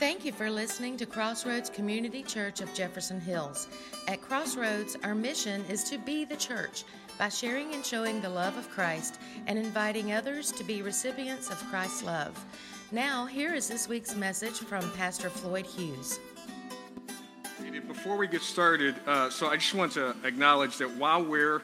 Thank you for listening to Crossroads Community Church of Jefferson Hills. At Crossroads, our mission is to be the church by sharing and showing the love of Christ and inviting others to be recipients of Christ's love. Now, here is this week's message from Pastor Floyd Hughes. Before we get started, uh, so I just want to acknowledge that while we're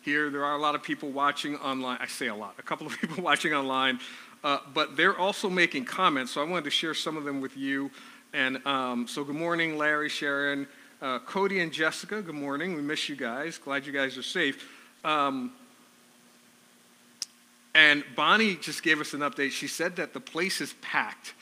here, there are a lot of people watching online. I say a lot, a couple of people watching online uh, but they're also making comments, so I wanted to share some of them with you. And um, so, good morning, Larry, Sharon, uh, Cody, and Jessica. Good morning. We miss you guys. Glad you guys are safe. Um, and Bonnie just gave us an update. She said that the place is packed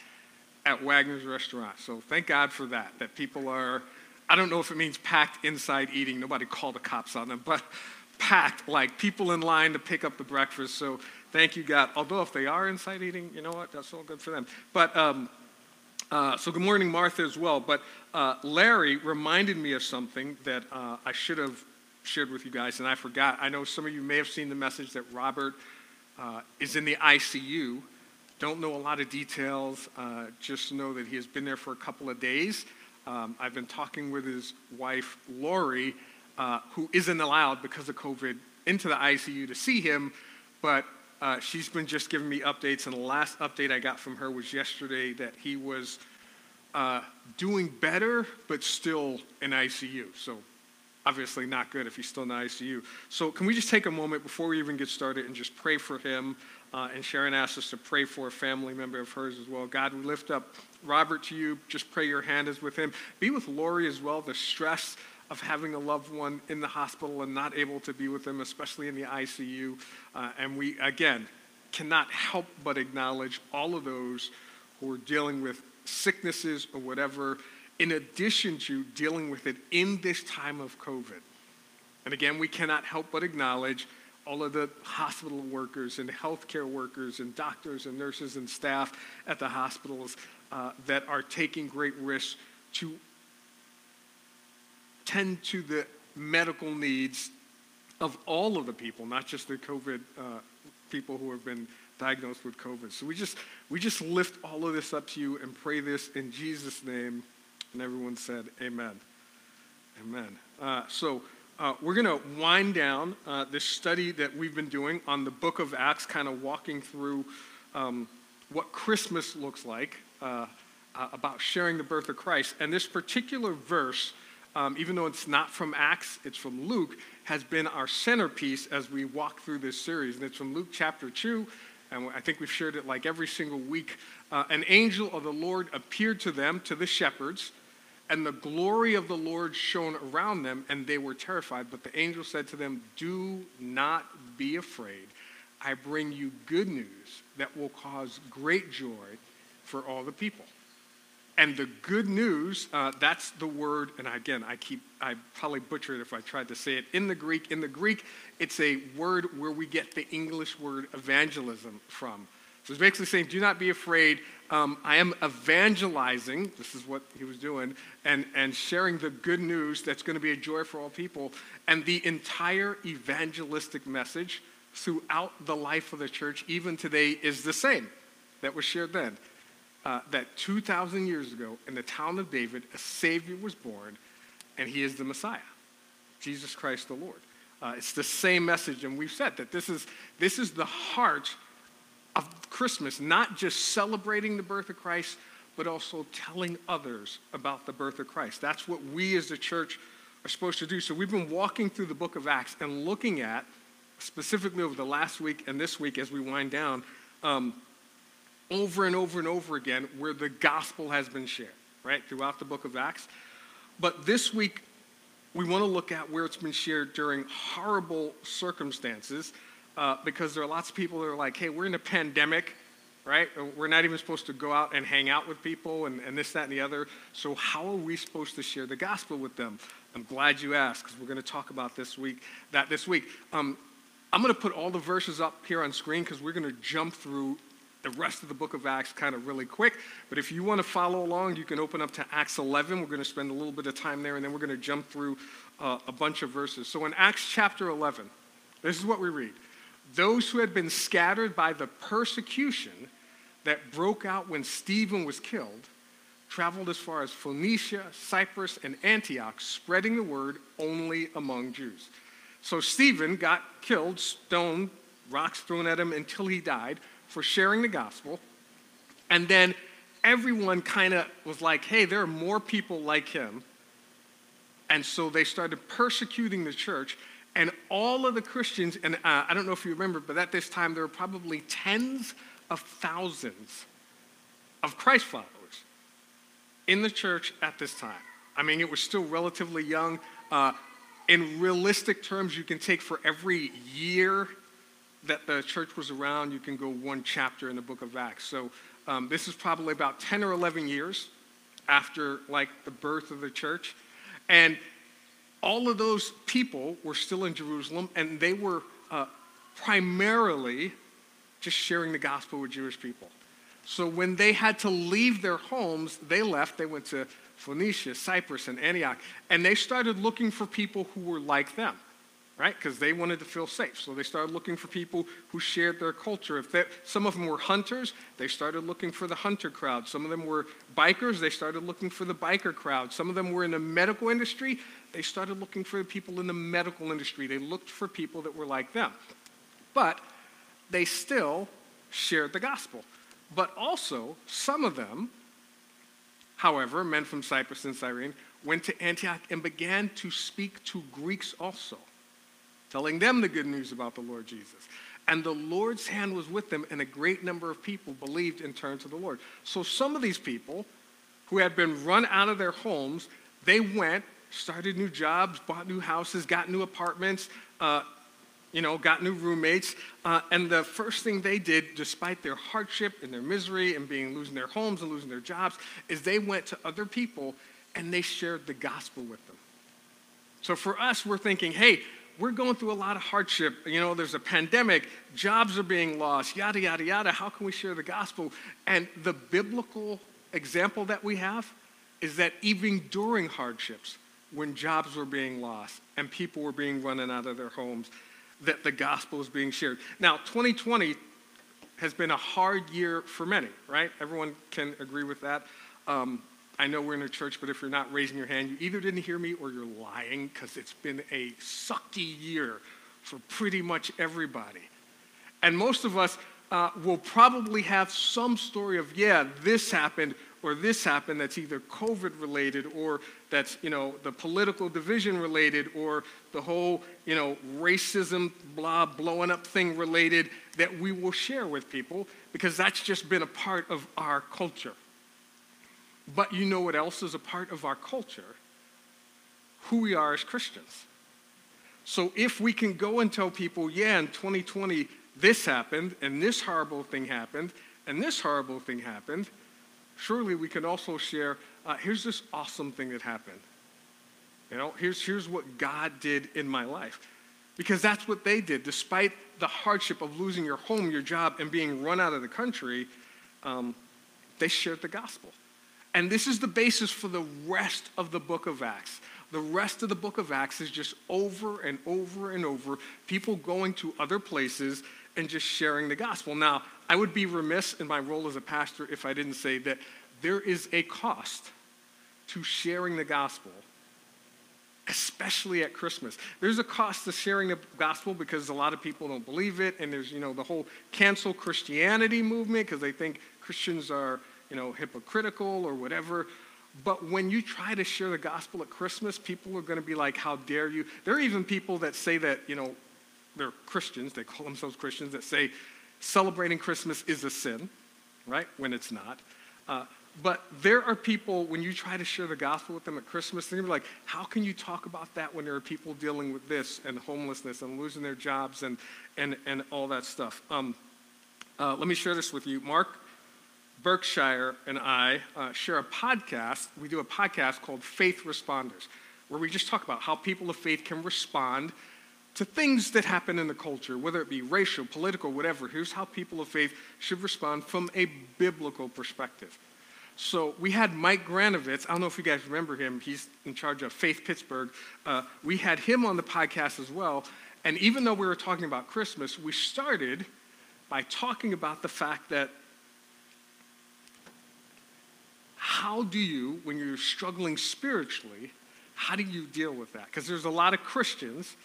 at Wagner's restaurant. So thank God for that, that people are, I don't know if it means packed inside eating. Nobody called the cops on them, but packed, like people in line to pick up the breakfast. So Thank you, God. Although if they are inside eating, you know what? That's all good for them. But um, uh, so good morning, Martha, as well. But uh, Larry reminded me of something that uh, I should have shared with you guys, and I forgot. I know some of you may have seen the message that Robert uh, is in the ICU. Don't know a lot of details. Uh, just know that he has been there for a couple of days. Um, I've been talking with his wife, Lori, uh, who isn't allowed because of COVID into the ICU to see him, but uh, she's been just giving me updates, and the last update I got from her was yesterday that he was uh, doing better, but still in ICU. So obviously not good if he's still in ICU. So can we just take a moment before we even get started and just pray for him? Uh, and Sharon asked us to pray for a family member of hers as well. God, we lift up Robert to you. Just pray your hand is with him. Be with Lori as well. The stress of having a loved one in the hospital and not able to be with them, especially in the ICU. Uh, and we, again, cannot help but acknowledge all of those who are dealing with sicknesses or whatever, in addition to dealing with it in this time of COVID. And again, we cannot help but acknowledge all of the hospital workers and healthcare workers and doctors and nurses and staff at the hospitals uh, that are taking great risks to tend to the medical needs of all of the people, not just the COVID uh, people who have been diagnosed with COVID. So we just we just lift all of this up to you and pray this in Jesus' name. And everyone said, Amen. Amen. Uh, so uh, we're going to wind down uh, this study that we've been doing on the book of Acts, kind of walking through um, what Christmas looks like, uh, about sharing the birth of Christ. And this particular verse um, even though it's not from Acts, it's from Luke, has been our centerpiece as we walk through this series. And it's from Luke chapter 2, and I think we've shared it like every single week. Uh, an angel of the Lord appeared to them, to the shepherds, and the glory of the Lord shone around them, and they were terrified. But the angel said to them, Do not be afraid. I bring you good news that will cause great joy for all the people. And the good news, uh, that's the word, and again, I keep, I probably butcher it if I tried to say it in the Greek. In the Greek, it's a word where we get the English word evangelism from. So it's basically saying, do not be afraid. Um, I am evangelizing, this is what he was doing, and, and sharing the good news that's going to be a joy for all people. And the entire evangelistic message throughout the life of the church, even today, is the same that was shared then uh, that 2,000 years ago in the town of David, a Savior was born, and he is the Messiah, Jesus Christ the Lord. Uh, it's the same message, and we've said that this is, this is the heart of Christmas, not just celebrating the birth of Christ, but also telling others about the birth of Christ. That's what we as a church are supposed to do. So we've been walking through the book of Acts and looking at, specifically over the last week and this week as we wind down, um, over and over and over again where the gospel has been shared, right, throughout the book of Acts. But this week, we want to look at where it's been shared during horrible circumstances uh, because there are lots of people that are like, hey, we're in a pandemic, right? We're not even supposed to go out and hang out with people and, and this, that, and the other. So, how are we supposed to share the gospel with them? I'm glad you asked because we're going to talk about this week, that this week. Um, I'm going to put all the verses up here on screen because we're going to jump through the rest of the book of Acts kind of really quick. But if you want to follow along, you can open up to Acts 11. We're going to spend a little bit of time there, and then we're going to jump through uh, a bunch of verses. So in Acts chapter 11, this is what we read Those who had been scattered by the persecution that broke out when Stephen was killed traveled as far as Phoenicia, Cyprus, and Antioch, spreading the word only among Jews. So Stephen got killed, stoned, rocks thrown at him until he died for sharing the gospel. And then everyone kind of was like, hey, there are more people like him. And so they started persecuting the church. And all of the Christians, and uh, I don't know if you remember, but at this time there were probably tens of thousands of Christ followers in the church at this time. I mean, it was still relatively young. Uh, in realistic terms, you can take for every year that the church was around, you can go one chapter in the book of Acts. So um, this is probably about 10 or 11 years after like the birth of the church. And all of those people were still in Jerusalem, and they were uh, primarily just sharing the gospel with Jewish people. So when they had to leave their homes, they left. They went to Phoenicia, Cyprus, and Antioch, and they started looking for people who were like them, right? Because they wanted to feel safe. So they started looking for people who shared their culture. If they, some of them were hunters, they started looking for the hunter crowd. Some of them were bikers, they started looking for the biker crowd. Some of them were in the medical industry, they started looking for people in the medical industry. They looked for people that were like them. But they still shared the gospel. But also, some of them, however, men from Cyprus and Cyrene, went to Antioch and began to speak to Greeks also, telling them the good news about the Lord Jesus. And the Lord's hand was with them, and a great number of people believed and turned to the Lord. So some of these people who had been run out of their homes, they went, started new jobs, bought new houses, got new apartments, uh, you know, got new roommates. Uh, and the first thing they did, despite their hardship and their misery and being losing their homes and losing their jobs, is they went to other people and they shared the gospel with them. So for us, we're thinking, hey, we're going through a lot of hardship. You know, there's a pandemic, jobs are being lost, yada, yada, yada. How can we share the gospel? And the biblical example that we have is that even during hardships, when jobs were being lost and people were being run out of their homes, that the gospel is being shared. Now, 2020 has been a hard year for many, right? Everyone can agree with that. Um, I know we're in a church, but if you're not raising your hand, you either didn't hear me or you're lying because it's been a sucky year for pretty much everybody. And most of us uh, will probably have some story of, yeah, this happened or this happened that's either COVID related or that's, you know, the political division related or the whole, you know, racism, blah, blowing up thing related that we will share with people because that's just been a part of our culture. But you know what else is a part of our culture? Who we are as Christians. So if we can go and tell people, yeah, in 2020, this happened, and this horrible thing happened, and this horrible thing happened, surely we can also share uh, here's this awesome thing that happened. You know, here's, here's what God did in my life. Because that's what they did. Despite the hardship of losing your home, your job, and being run out of the country, um, they shared the gospel. And this is the basis for the rest of the book of Acts. The rest of the book of Acts is just over and over and over people going to other places and just sharing the gospel. Now, I would be remiss in my role as a pastor if I didn't say that there is a cost to sharing the gospel, especially at Christmas. There's a cost to sharing the gospel because a lot of people don't believe it, and there's, you know, the whole cancel Christianity movement because they think Christians are, you know, hypocritical or whatever. But when you try to share the gospel at Christmas, people are going to be like, How dare you? There are even people that say that, you know, they're Christians, they call themselves Christians, that say celebrating Christmas is a sin, right? When it's not. Uh, but there are people, when you try to share the gospel with them at Christmas, they're going to be like, how can you talk about that when there are people dealing with this and homelessness and losing their jobs and, and, and all that stuff? Um, uh, let me share this with you. Mark Berkshire and I uh, share a podcast. We do a podcast called Faith Responders, where we just talk about how people of faith can respond to things that happen in the culture, whether it be racial, political, whatever. Here's how people of faith should respond from a biblical perspective. So we had Mike Granovitz. I don't know if you guys remember him. He's in charge of Faith Pittsburgh. Uh, we had him on the podcast as well. And even though we were talking about Christmas, we started by talking about the fact that how do you, when you're struggling spiritually, how do you deal with that? Because there's a lot of Christians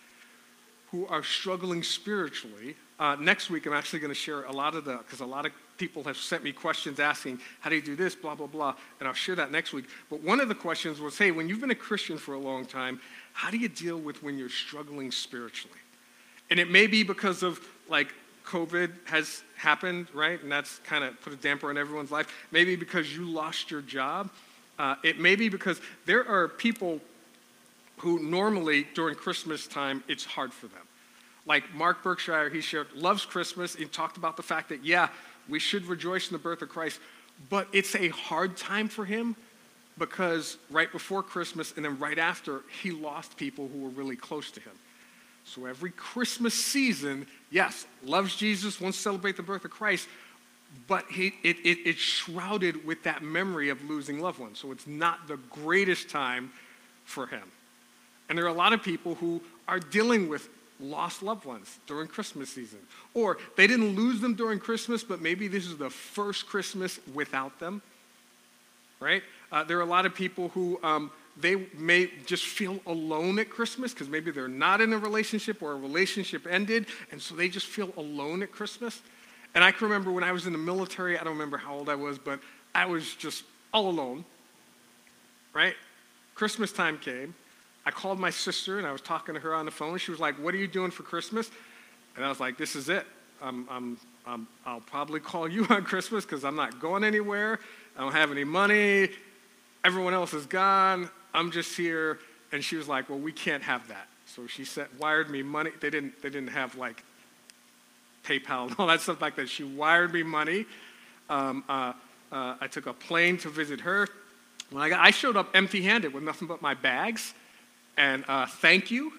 who are struggling spiritually. Uh, next week, I'm actually going to share a lot of the, because a lot of people have sent me questions asking, how do you do this, blah, blah, blah, and I'll share that next week. But one of the questions was, hey, when you've been a Christian for a long time, how do you deal with when you're struggling spiritually? And it may be because of like COVID has happened, right? And that's kind of put a damper on everyone's life. Maybe because you lost your job. Uh, it may be because there are people who normally during Christmas time, it's hard for them. Like Mark Berkshire, he shared, loves Christmas. He talked about the fact that, yeah, we should rejoice in the birth of Christ, but it's a hard time for him because right before Christmas and then right after, he lost people who were really close to him. So every Christmas season, yes, loves Jesus, wants to celebrate the birth of Christ, but he, it, it, it's shrouded with that memory of losing loved ones. So it's not the greatest time for him. And there are a lot of people who are dealing with lost loved ones during Christmas season. Or they didn't lose them during Christmas, but maybe this is the first Christmas without them. Right? Uh, there are a lot of people who um, they may just feel alone at Christmas because maybe they're not in a relationship or a relationship ended, and so they just feel alone at Christmas. And I can remember when I was in the military, I don't remember how old I was, but I was just all alone. Right? Christmas time came. I called my sister and I was talking to her on the phone. She was like, What are you doing for Christmas? And I was like, This is it. I'm, I'm, I'm, I'll probably call you on Christmas because I'm not going anywhere. I don't have any money. Everyone else is gone. I'm just here. And she was like, Well, we can't have that. So she sent, wired me money. They didn't, they didn't have like PayPal and all that stuff like that. She wired me money. Um, uh, uh, I took a plane to visit her. When I, got, I showed up empty handed with nothing but my bags and uh, thank you.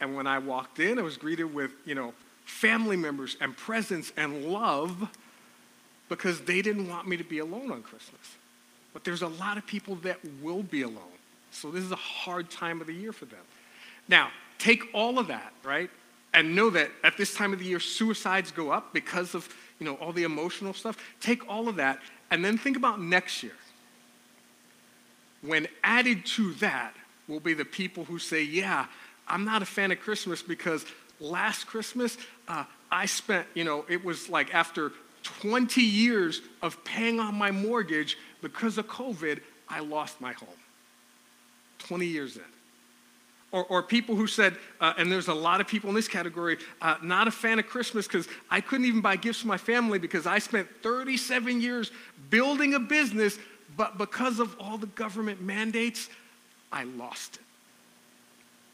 And when I walked in, I was greeted with, you know, family members and presents and love because they didn't want me to be alone on Christmas. But there's a lot of people that will be alone. So this is a hard time of the year for them. Now, take all of that, right? And know that at this time of the year, suicides go up because of, you know, all the emotional stuff. Take all of that and then think about next year. When added to that will be the people who say, Yeah, I'm not a fan of Christmas because last Christmas, uh, I spent, you know, it was like after 20 years of paying on my mortgage because of COVID, I lost my home. 20 years in. Or, or people who said, uh, and there's a lot of people in this category, uh, not a fan of Christmas because I couldn't even buy gifts for my family because I spent 37 years building a business, but because of all the government mandates, I lost it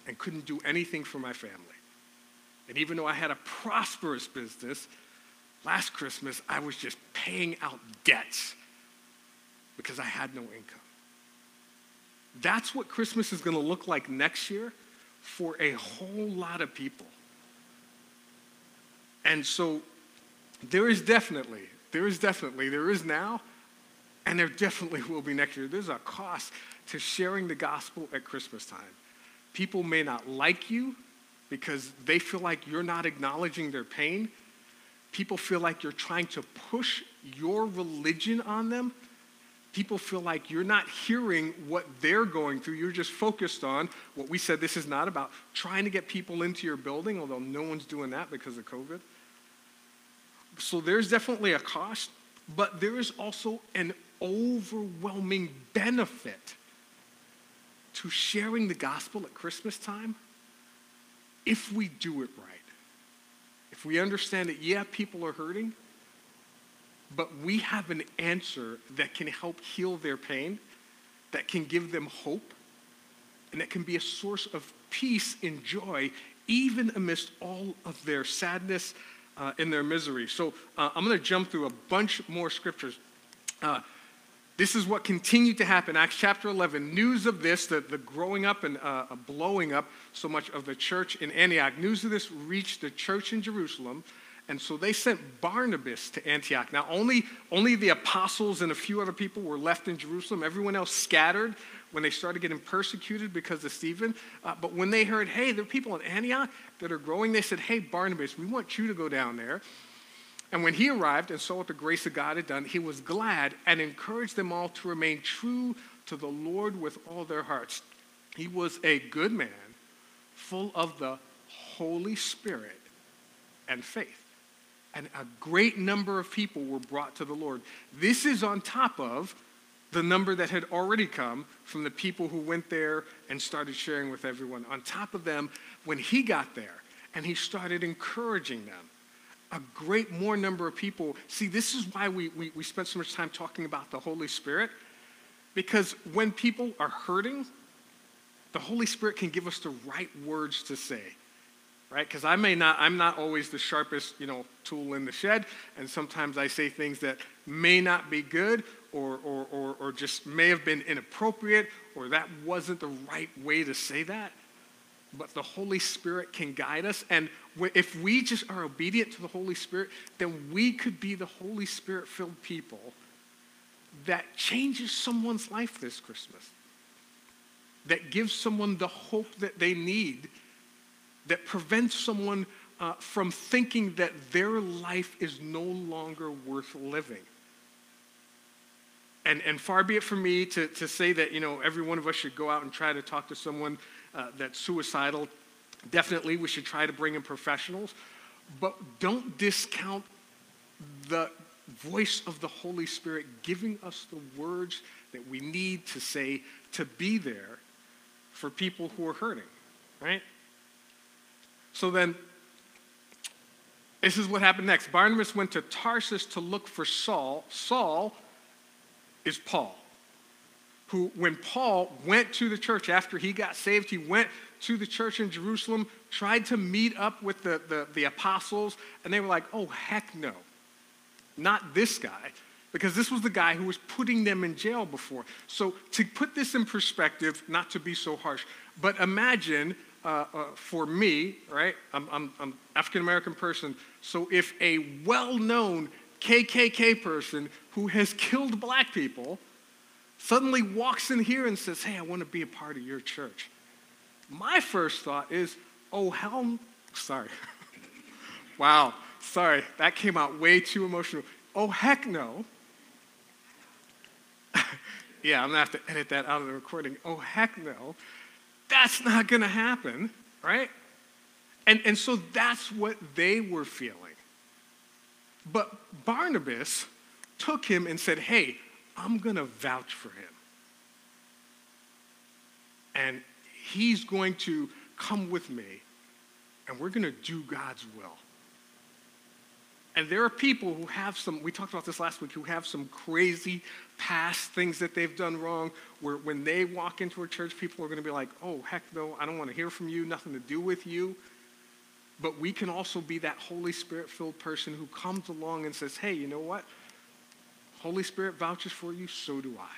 and couldn't do anything for my family. And even though I had a prosperous business, last Christmas I was just paying out debts because I had no income. That's what Christmas is going to look like next year for a whole lot of people. And so there is definitely, there is definitely, there is now, and there definitely will be next year. There's a cost to sharing the gospel at Christmas time. People may not like you because they feel like you're not acknowledging their pain. People feel like you're trying to push your religion on them. People feel like you're not hearing what they're going through. You're just focused on what we said this is not about trying to get people into your building, although no one's doing that because of COVID. So there's definitely a cost, but there is also an overwhelming benefit to sharing the gospel at Christmas time if we do it right. If we understand that, yeah, people are hurting, but we have an answer that can help heal their pain, that can give them hope, and that can be a source of peace and joy, even amidst all of their sadness uh, and their misery. So uh, I'm going to jump through a bunch more scriptures. Uh, this is what continued to happen. Acts chapter 11. News of this, the, the growing up and uh, blowing up so much of the church in Antioch, news of this reached the church in Jerusalem. And so they sent Barnabas to Antioch. Now, only, only the apostles and a few other people were left in Jerusalem. Everyone else scattered when they started getting persecuted because of Stephen. Uh, but when they heard, hey, there are people in Antioch that are growing, they said, hey, Barnabas, we want you to go down there And when he arrived and saw what the grace of God had done, he was glad and encouraged them all to remain true to the Lord with all their hearts. He was a good man, full of the Holy Spirit and faith. And a great number of people were brought to the Lord. This is on top of the number that had already come from the people who went there and started sharing with everyone. On top of them, when he got there and he started encouraging them, a great more number of people. See, this is why we, we, we spent so much time talking about the Holy Spirit, because when people are hurting, the Holy Spirit can give us the right words to say right? Because I may not, I'm not always the sharpest, you know, tool in the shed, and sometimes I say things that may not be good or, or, or, or just may have been inappropriate or that wasn't the right way to say that. But the Holy Spirit can guide us, and if we just are obedient to the Holy Spirit, then we could be the Holy Spirit filled people that changes someone's life this Christmas, that gives someone the hope that they need that prevents someone uh, from thinking that their life is no longer worth living. And, and far be it from me to, to say that, you know, every one of us should go out and try to talk to someone uh, that's suicidal. Definitely, we should try to bring in professionals. But don't discount the voice of the Holy Spirit giving us the words that we need to say to be there for people who are hurting, right? So then, this is what happened next. Barnabas went to Tarsus to look for Saul. Saul is Paul, who, when Paul went to the church after he got saved, he went to the church in Jerusalem, tried to meet up with the, the, the apostles, and they were like, oh, heck no, not this guy because this was the guy who was putting them in jail before. So, to put this in perspective, not to be so harsh, but imagine uh, uh, for me, right? I'm, I'm, I'm African American person. So if a well-known KKK person who has killed black people suddenly walks in here and says, "Hey, I want to be a part of your church," my first thought is, "Oh hell, sorry." wow, sorry, that came out way too emotional. Oh heck no. yeah, I'm gonna have to edit that out of the recording. Oh heck no. That's not going to happen, right? And, and so that's what they were feeling. But Barnabas took him and said, Hey, I'm going to vouch for him. And he's going to come with me, and we're going to do God's will. And there are people who have some, we talked about this last week, who have some crazy past things that they've done wrong, where when they walk into a church, people are going to be like, oh, heck no, I don't want to hear from you, nothing to do with you. But we can also be that Holy Spirit filled person who comes along and says, hey, you know what? Holy Spirit vouches for you, so do I.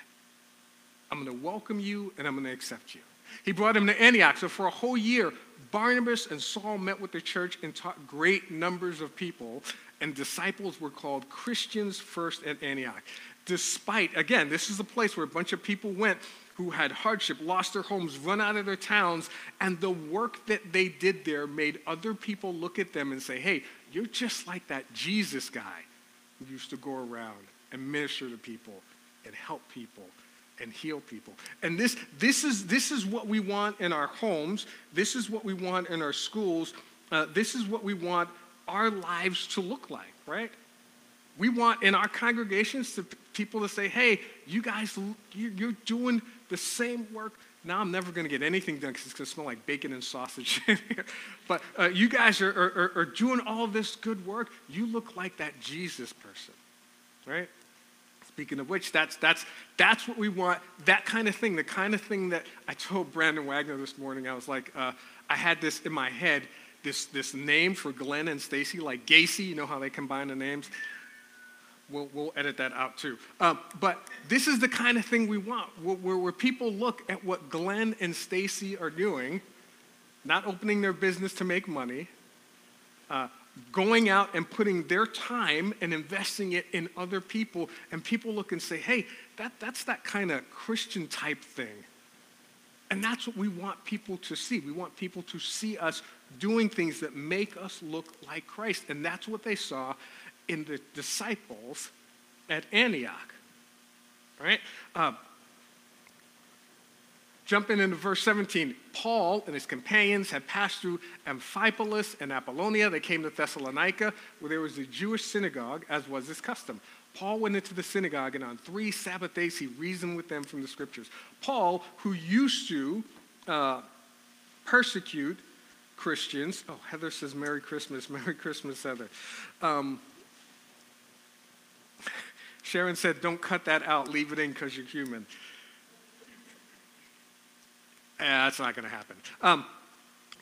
I'm going to welcome you and I'm going to accept you. He brought him to Antioch. So for a whole year, Barnabas and Saul met with the church and taught great numbers of people and disciples were called Christians first at Antioch. Despite, again, this is a place where a bunch of people went who had hardship, lost their homes, run out of their towns, and the work that they did there made other people look at them and say, hey, you're just like that Jesus guy who used to go around and minister to people and help people and heal people. And this, this, is, this is what we want in our homes. This is what we want in our schools. Uh, this is what we want our lives to look like, right? We want in our congregations to people to say, hey, you guys, you're doing the same work. Now I'm never going to get anything done because it's going to smell like bacon and sausage in here. But uh, you guys are, are, are doing all this good work. You look like that Jesus person, right? Speaking of which, that's, that's, that's what we want, that kind of thing, the kind of thing that I told Brandon Wagner this morning. I was like, uh, I had this in my head this, this name for Glenn and Stacy, like Gacy, you know how they combine the names? We'll, we'll edit that out too. Um, but this is the kind of thing we want, where, where people look at what Glenn and Stacy are doing, not opening their business to make money, uh, going out and putting their time and investing it in other people, and people look and say, hey, that, that's that kind of Christian type thing. That's what we want people to see. We want people to see us doing things that make us look like Christ. And that's what they saw in the disciples at Antioch. Right? Uh, Jumping into verse 17, Paul and his companions had passed through Amphipolis and Apollonia. They came to Thessalonica, where there was a Jewish synagogue, as was his custom. Paul went into the synagogue, and on three Sabbath days he reasoned with them from the scriptures. Paul, who used to uh, persecute Christians, oh, Heather says Merry Christmas. Merry Christmas, Heather. Um, Sharon said, Don't cut that out, leave it in because you're human. Eh, that's not going to happen. Um,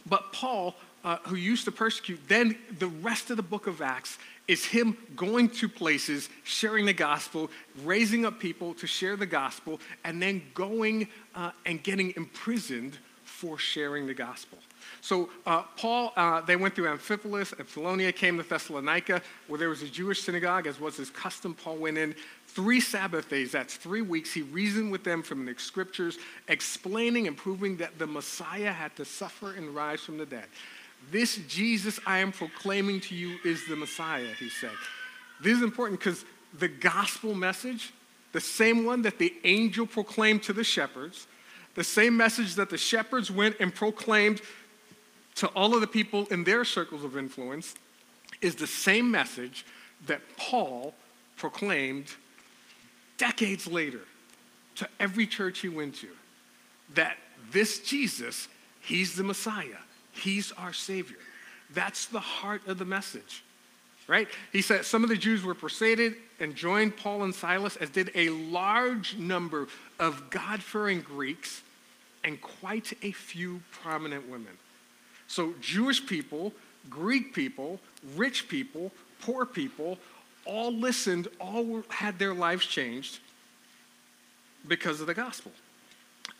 but Paul, uh, who used to persecute, then the rest of the book of Acts is him going to places, sharing the gospel, raising up people to share the gospel, and then going uh, and getting imprisoned for sharing the gospel. So uh, Paul, uh, they went through Amphipolis, Apollonia, came to Thessalonica, where there was a Jewish synagogue, as was his custom. Paul went in three Sabbath days, that's three weeks. He reasoned with them from the scriptures, explaining and proving that the Messiah had to suffer and rise from the dead. This Jesus I am proclaiming to you is the Messiah, he said. This is important because the gospel message, the same one that the angel proclaimed to the shepherds, the same message that the shepherds went and proclaimed to all of the people in their circles of influence, is the same message that Paul proclaimed decades later to every church he went to that this Jesus, he's the Messiah, he's our Savior. That's the heart of the message, right? He said some of the Jews were persuaded and joined Paul and Silas, as did a large number of God fearing Greeks and quite a few prominent women. So, Jewish people, Greek people, rich people, poor people, all listened, all had their lives changed because of the gospel.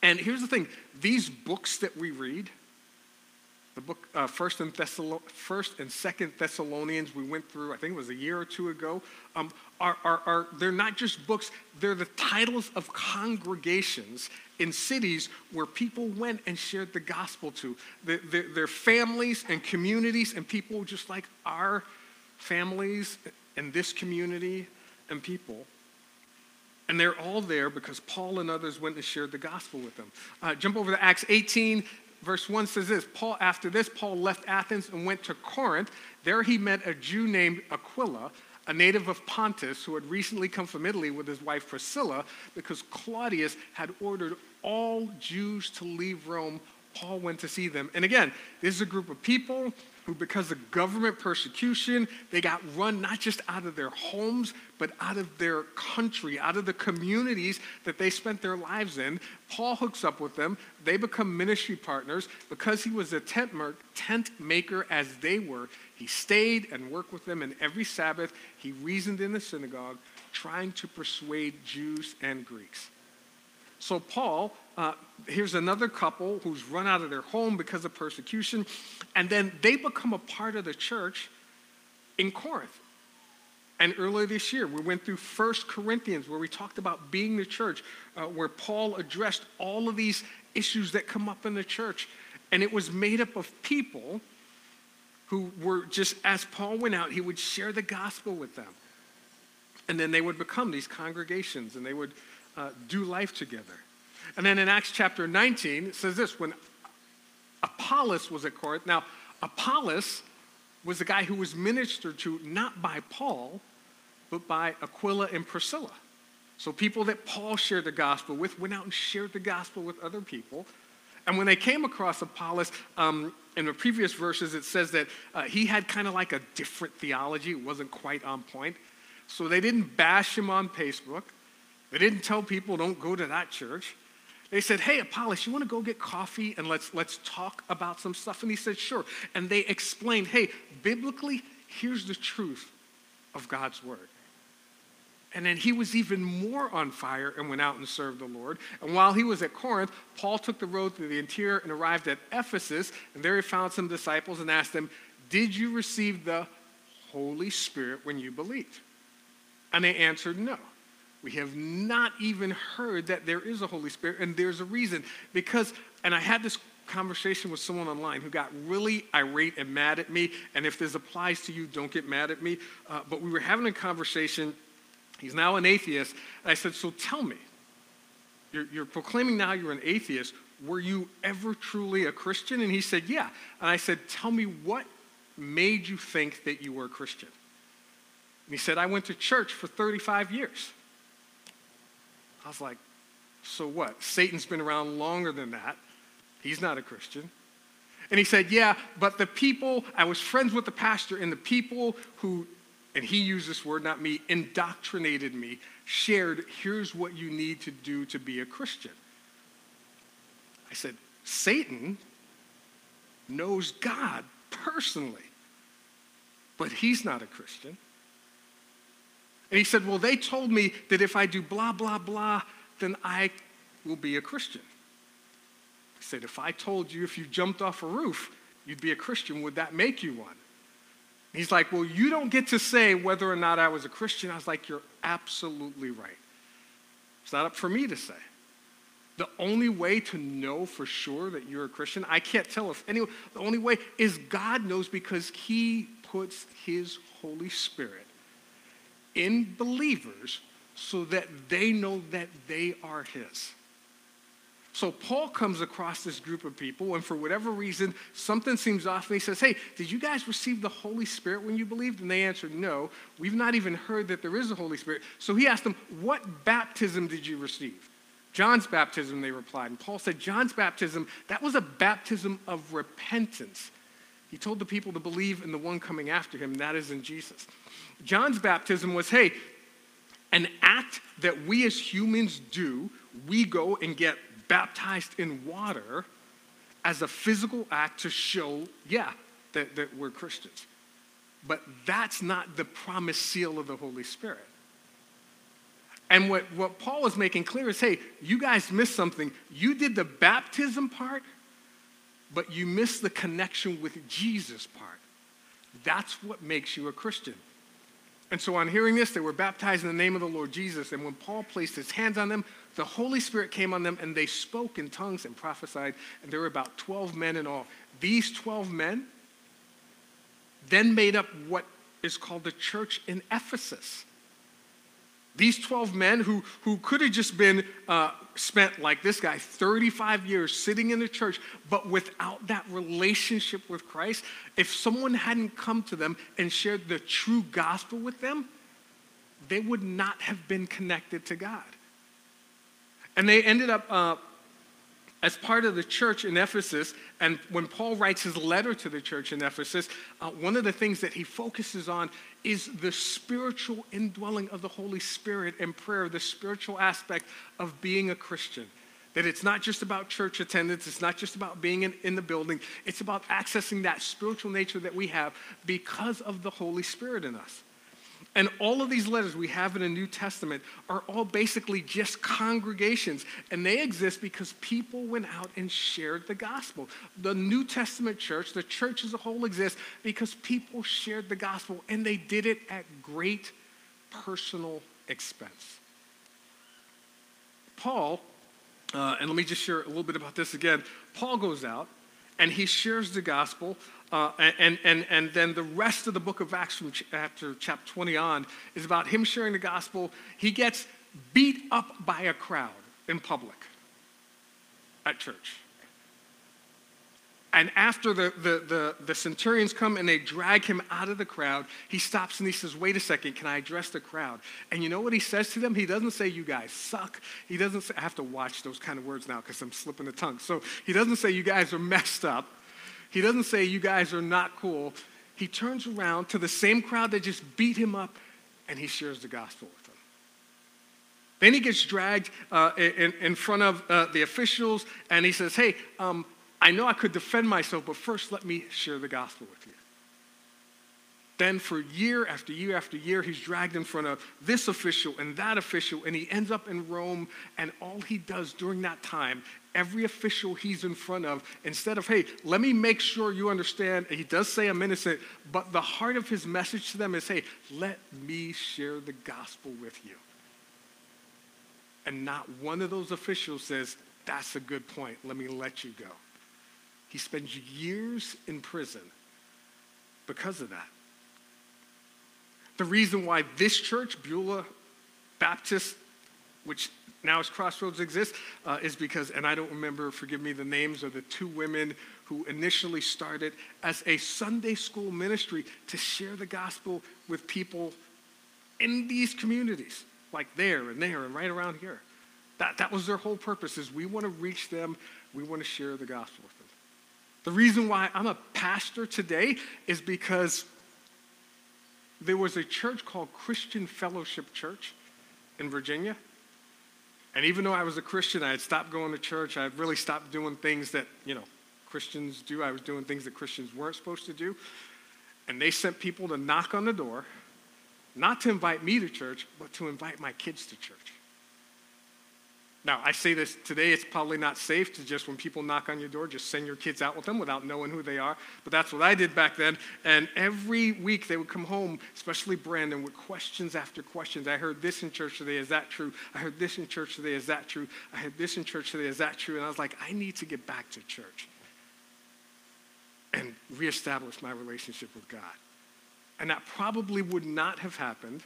And here's the thing these books that we read, the book uh, First and First and Second Thessalonians, we went through. I think it was a year or two ago. Um, are, are, are they're not just books; they're the titles of congregations in cities where people went and shared the gospel to. They're families and communities and people just like our families and this community and people. And they're all there because Paul and others went and shared the gospel with them. Uh, jump over to Acts 18, verse 1 says this Paul, after this, Paul left Athens and went to Corinth. There he met a Jew named Aquila, a native of Pontus, who had recently come from Italy with his wife Priscilla, because Claudius had ordered all Jews to leave Rome. Paul went to see them. And again, this is a group of people who, because of government persecution, they got run not just out of their homes, but out of their country, out of the communities that they spent their lives in. Paul hooks up with them. They become ministry partners. Because he was a tent, tent maker as they were, he stayed and worked with them. And every Sabbath, he reasoned in the synagogue, trying to persuade Jews and Greeks. So, Paul, uh, here's another couple who's run out of their home because of persecution, and then they become a part of the church in Corinth. And earlier this year, we went through First Corinthians, where we talked about being the church, uh, where Paul addressed all of these issues that come up in the church. And it was made up of people who were just, as Paul went out, he would share the gospel with them. And then they would become these congregations and they would uh, do life together. And then in Acts chapter 19, it says this when Apollos was at Corinth. Now, Apollos was the guy who was ministered to not by Paul, but by Aquila and Priscilla. So people that Paul shared the gospel with went out and shared the gospel with other people. And when they came across Apollos, um, in the previous verses, it says that uh, he had kind of like a different theology. It wasn't quite on point. So they didn't bash him on Facebook. They didn't tell people, don't go to that church. They said, hey, Apollos, you want to go get coffee and let's, let's talk about some stuff? And he said, sure. And they explained, hey, biblically, here's the truth of God's word. And then he was even more on fire and went out and served the Lord. And while he was at Corinth, Paul took the road through the interior and arrived at Ephesus. And there he found some disciples and asked them, Did you receive the Holy Spirit when you believed? And they answered, No. We have not even heard that there is a Holy Spirit, and there's a reason. Because, and I had this conversation with someone online who got really irate and mad at me. And if this applies to you, don't get mad at me. Uh, but we were having a conversation. He's now an atheist. And I said, So tell me, you're, you're proclaiming now you're an atheist. Were you ever truly a Christian? And he said, Yeah. And I said, Tell me what made you think that you were a Christian? And he said, I went to church for 35 years. I was like, So what? Satan's been around longer than that. He's not a Christian. And he said, Yeah, but the people, I was friends with the pastor, and the people who, and he used this word, not me, indoctrinated me, shared, here's what you need to do to be a Christian. I said, Satan knows God personally, but he's not a Christian. And he said, Well, they told me that if I do blah, blah, blah, then I will be a Christian. He said, If I told you if you jumped off a roof, you'd be a Christian, would that make you one? He's like, Well, you don't get to say whether or not I was a Christian. I was like, You're absolutely right. It's not up for me to say. The only way to know for sure that you're a Christian, I can't tell if anyone, the only way is God knows because He puts His Holy Spirit in believers so that they know that they are His. So Paul comes across this group of people, and for whatever reason, something seems off, and he says, Hey, did you guys receive the Holy Spirit when you believed? And they answered, No. We've not even heard that there is a Holy Spirit. So he asked them, What baptism did you receive? John's baptism, they replied. And Paul said, John's baptism, that was a baptism of repentance. He told the people to believe in the one coming after him, that is in Jesus. John's baptism was, hey, an act that we as humans do. We go and get baptized in water as a physical act to show, yeah, that, that we're Christians. But that's not the promised seal of the Holy Spirit. And what, what Paul is making clear is hey, you guys missed something. You did the baptism part, but you miss the connection with Jesus part. That's what makes you a Christian. And so, on hearing this, they were baptized in the name of the Lord Jesus. And when Paul placed his hands on them, the Holy Spirit came on them, and they spoke in tongues and prophesied. And there were about 12 men in all. These 12 men then made up what is called the church in Ephesus. These 12 men who, who could have just been uh, spent like this guy 35 years sitting in the church, but without that relationship with Christ, if someone hadn't come to them and shared the true gospel with them, they would not have been connected to God. And they ended up uh, as part of the church in Ephesus, and when Paul writes his letter to the church in Ephesus, uh, one of the things that he focuses on is the spiritual indwelling of the Holy Spirit and prayer, the spiritual aspect of being a Christian. That it's not just about church attendance, it's not just about being in, in the building, it's about accessing that spiritual nature that we have because of the Holy Spirit in us. And all of these letters we have in the New Testament are all basically just congregations. And they exist because people went out and shared the gospel. The New Testament church, the church as a whole, exists because people shared the gospel and they did it at great personal expense. Paul, uh, and let me just share a little bit about this again. Paul goes out and he shares the gospel uh, and, and, and then the rest of the book of Acts from chapter, chapter 20 on is about him sharing the gospel. He gets beat up by a crowd in public at church. And after the, the, the, the, centurions come and they drag him out of the crowd, he stops and he says, Wait a second, can I address the crowd? And you know what he says to them? He doesn't say, You guys suck. He doesn't say, I have to watch those kind of words now because I'm slipping the tongue. So he doesn't say, You guys are messed up. He doesn't say, You guys are not cool. He turns around to the same crowd that just beat him up and he shares the gospel with them. Then he gets dragged uh, in, in, front of uh, the officials and he says, Hey, um, I know I could defend myself, but first let me share the gospel with you. Then, for year after year after year, he's dragged in front of this official and that official, and he ends up in Rome. And all he does during that time, every official he's in front of, instead of, hey, let me make sure you understand, he does say I'm innocent, but the heart of his message to them is, hey, let me share the gospel with you. And not one of those officials says, that's a good point, let me let you go. He spends years in prison because of that. The reason why this church, Beulah Baptist, which now as Crossroads exists, uh, is because, and I don't remember, forgive me, the names of the two women who initially started as a Sunday school ministry to share the gospel with people in these communities, like there and there and right around here. That, that was their whole purpose is we want to reach them, we want to share the gospel with them. The reason why I'm a pastor today is because there was a church called Christian Fellowship Church in Virginia. And even though I was a Christian, I had stopped going to church. I had really stopped doing things that, you know, Christians do. I was doing things that Christians weren't supposed to do. And they sent people to knock on the door, not to invite me to church, but to invite my kids to church. Now, I say this today, it's probably not safe to just, when people knock on your door, just send your kids out with them without knowing who they are. But that's what I did back then. And every week they would come home, especially Brandon, with questions after questions. I heard this in church today, is that true? I heard this in church today, is that true? I heard this in church today, is that true? And I was like, I need to get back to church and reestablish my relationship with God. And that probably would not have happened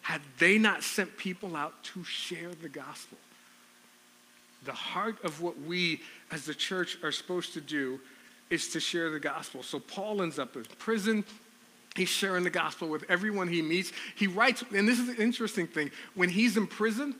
had they not sent people out to share the gospel the heart of what we as the church are supposed to do is to share the gospel. So Paul ends up in prison. He's sharing the gospel with everyone he meets. He writes, and this is an interesting thing, when he's in prison,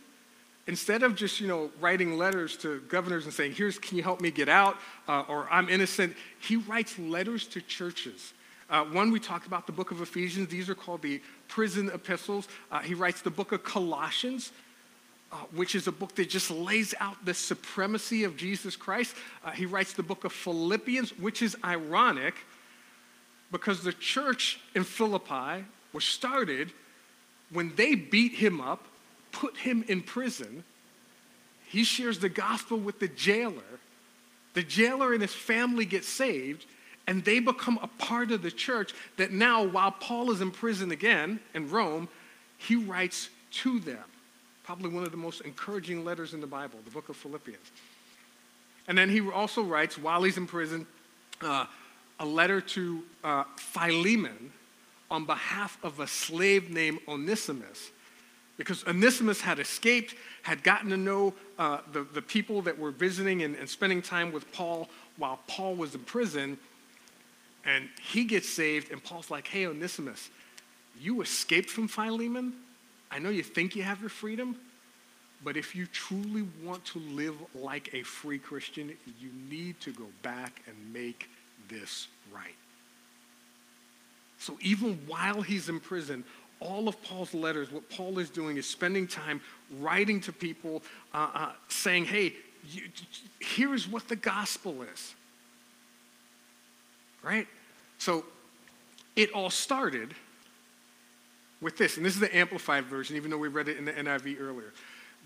instead of just, you know, writing letters to governors and saying, here's, can you help me get out? Uh, or I'm innocent, he writes letters to churches. Uh, one, we talked about the book of Ephesians. These are called the prison epistles. Uh, he writes the book of Colossians uh, which is a book that just lays out the supremacy of Jesus Christ. Uh, he writes the book of Philippians, which is ironic because the church in Philippi was started when they beat him up, put him in prison. He shares the gospel with the jailer. The jailer and his family get saved, and they become a part of the church that now, while Paul is in prison again in Rome, he writes to them probably one of the most encouraging letters in the Bible, the book of Philippians. And then he also writes, while he's in prison, uh, a letter to uh, Philemon on behalf of a slave named Onesimus. Because Onesimus had escaped, had gotten to know uh, the, the people that were visiting and, and spending time with Paul while Paul was in prison. And he gets saved, and Paul's like, hey, Onesimus, you escaped from Philemon? I know you think you have your freedom, but if you truly want to live like a free Christian, you need to go back and make this right. So even while he's in prison, all of Paul's letters, what Paul is doing is spending time writing to people, uh, uh, saying, hey, you, here's what the gospel is. Right? So it all started with this, and this is the Amplified version, even though we read it in the NIV earlier.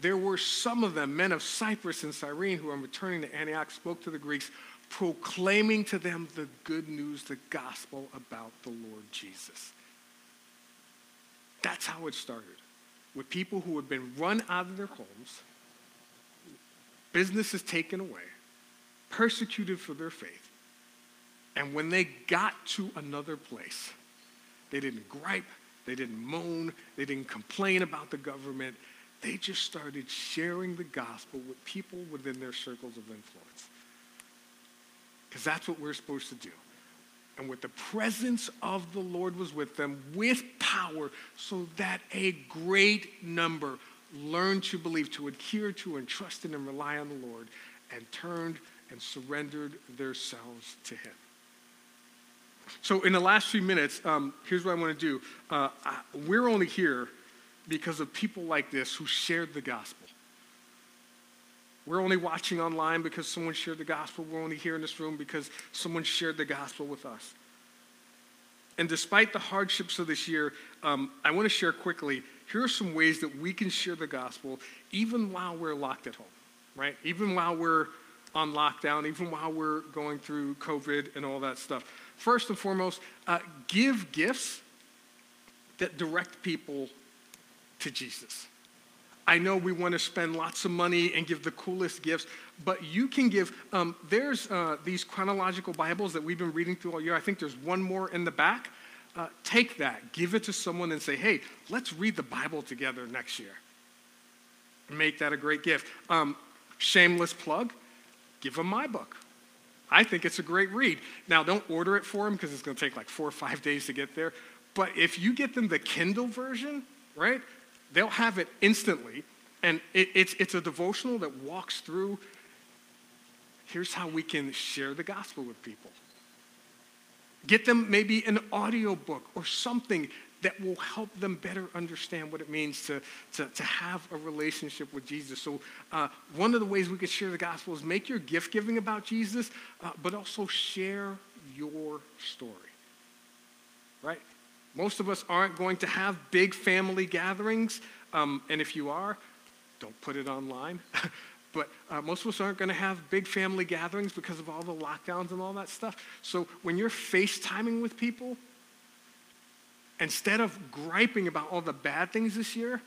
There were some of them, men of Cyprus and Cyrene, who on returning to Antioch spoke to the Greeks, proclaiming to them the good news, the gospel about the Lord Jesus. That's how it started, with people who had been run out of their homes, businesses taken away, persecuted for their faith. And when they got to another place, they didn't gripe, they didn't moan. They didn't complain about the government. They just started sharing the gospel with people within their circles of influence. Because that's what we're supposed to do. And with the presence of the Lord was with them with power, so that a great number learned to believe, to adhere to, and trust in and rely on the Lord, and turned and surrendered themselves to Him. So, in the last few minutes, um, here's what I want to do. Uh, I, we're only here because of people like this who shared the gospel. We're only watching online because someone shared the gospel. We're only here in this room because someone shared the gospel with us. And despite the hardships of this year, um, I want to share quickly here are some ways that we can share the gospel even while we're locked at home, right? Even while we're on lockdown, even while we're going through COVID and all that stuff. First and foremost, uh, give gifts that direct people to Jesus. I know we want to spend lots of money and give the coolest gifts, but you can give. Um, there's uh, these chronological Bibles that we've been reading through all year. I think there's one more in the back. Uh, take that, give it to someone, and say, hey, let's read the Bible together next year. Make that a great gift. Um, shameless plug give them my book. I think it's a great read. Now, don't order it for them because it's going to take like four or five days to get there. But if you get them the Kindle version, right, they'll have it instantly. And it, it's, it's a devotional that walks through here's how we can share the gospel with people. Get them maybe an audio book or something that will help them better understand what it means to, to, to have a relationship with Jesus. So, uh, one of the ways we could share the gospel is make your gift giving about Jesus, uh, but also share your story. Right? Most of us aren't going to have big family gatherings, um, and if you are, don't put it online. but uh, most of us aren't going to have big family gatherings because of all the lockdowns and all that stuff. So when you're FaceTiming with people, instead of griping about all the bad things this year,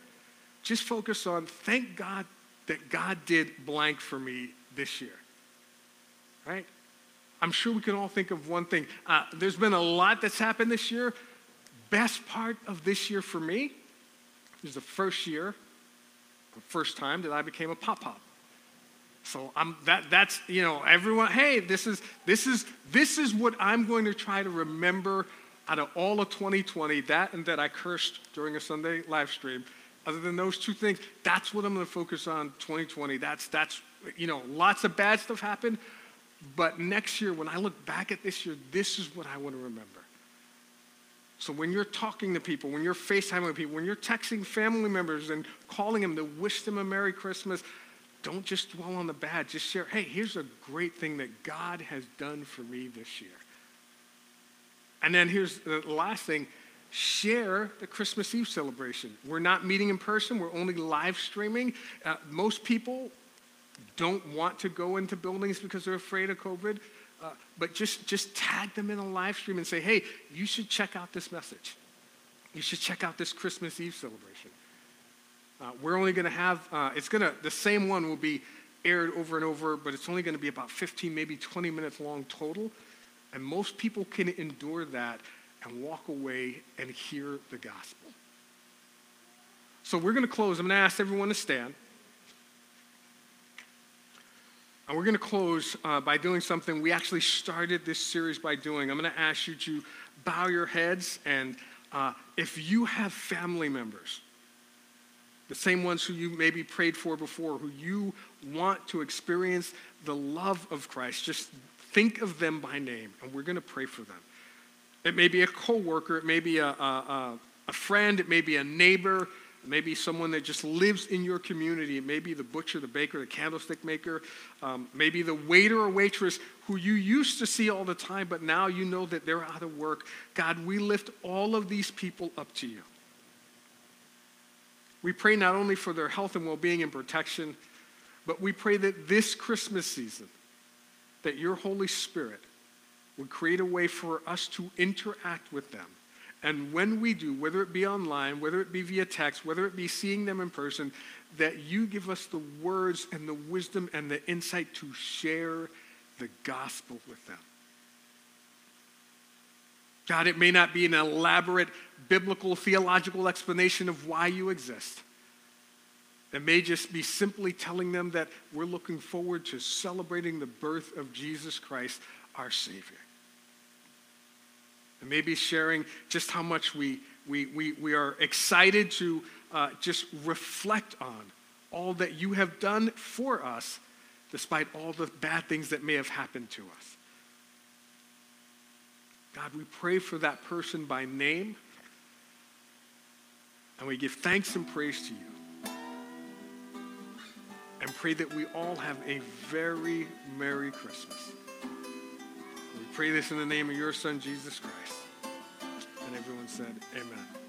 just focus on thank God that God did blank for me this year. Right? I'm sure we can all think of one thing. Uh, there's been a lot that's happened this year. Best part of this year for me is the first year, the first time that I became a pop pop. So I'm that that's you know everyone. Hey, this is this is this is what I'm going to try to remember out of all of 2020, that and that I cursed during a Sunday live stream, other than those two things, that's what I'm going to focus on 2020. That's, that's, you know, lots of bad stuff happened. But next year, when I look back at this year, this is what I want to remember. So when you're talking to people, when you're FaceTiming people, when you're texting family members and calling them to wish them a Merry Christmas, don't just dwell on the bad. Just share, hey, here's a great thing that God has done for me this year. And then here's the last thing share the Christmas Eve celebration. We're not meeting in person, we're only live streaming. Uh, most people don't want to go into buildings because they're afraid of COVID. Uh, but just, just tag them in a live stream and say, hey, you should check out this message. You should check out this Christmas Eve celebration. Uh, we're only going to have, uh, it's going to, the same one will be aired over and over, but it's only going to be about 15, maybe 20 minutes long total. And most people can endure that and walk away and hear the gospel. So we're going to close. I'm going to ask everyone to stand. And we're going to close uh, by doing something we actually started this series by doing. I'm going to ask you to bow your heads, and uh, if you have family members, the same ones who you maybe prayed for before, who you want to experience the love of Christ, just Think of them by name, and we're going to pray for them. It may be a coworker, it may be a, a, a friend, it may be a neighbor, it may be someone that just lives in your community. It may be the butcher, the baker, the candlestick maker, um, maybe the waiter or waitress who you used to see all the time, but now you know that they're out of work. God, we lift all of these people up to you. We pray not only for their health and well being and protection, but we pray that this Christmas season, that your Holy Spirit would create a way for us to interact with them. And when we do, whether it be online, whether it be via text, whether it be seeing them in person, that you give us the words and the wisdom and the insight to share the gospel with them. God, it may not be an elaborate biblical theological explanation of why you exist. It may just be simply telling them that we're looking forward to celebrating the birth of Jesus Christ, our Savior. It may be sharing just how much we, we, we, we are excited to uh, just reflect on all that you have done for us, despite all the bad things that may have happened to us. God, we pray for that person by name, and we give thanks and praise to you and pray that we all have a very Merry Christmas. We pray this in the name of your Son, Jesus Christ. And everyone said, Amen.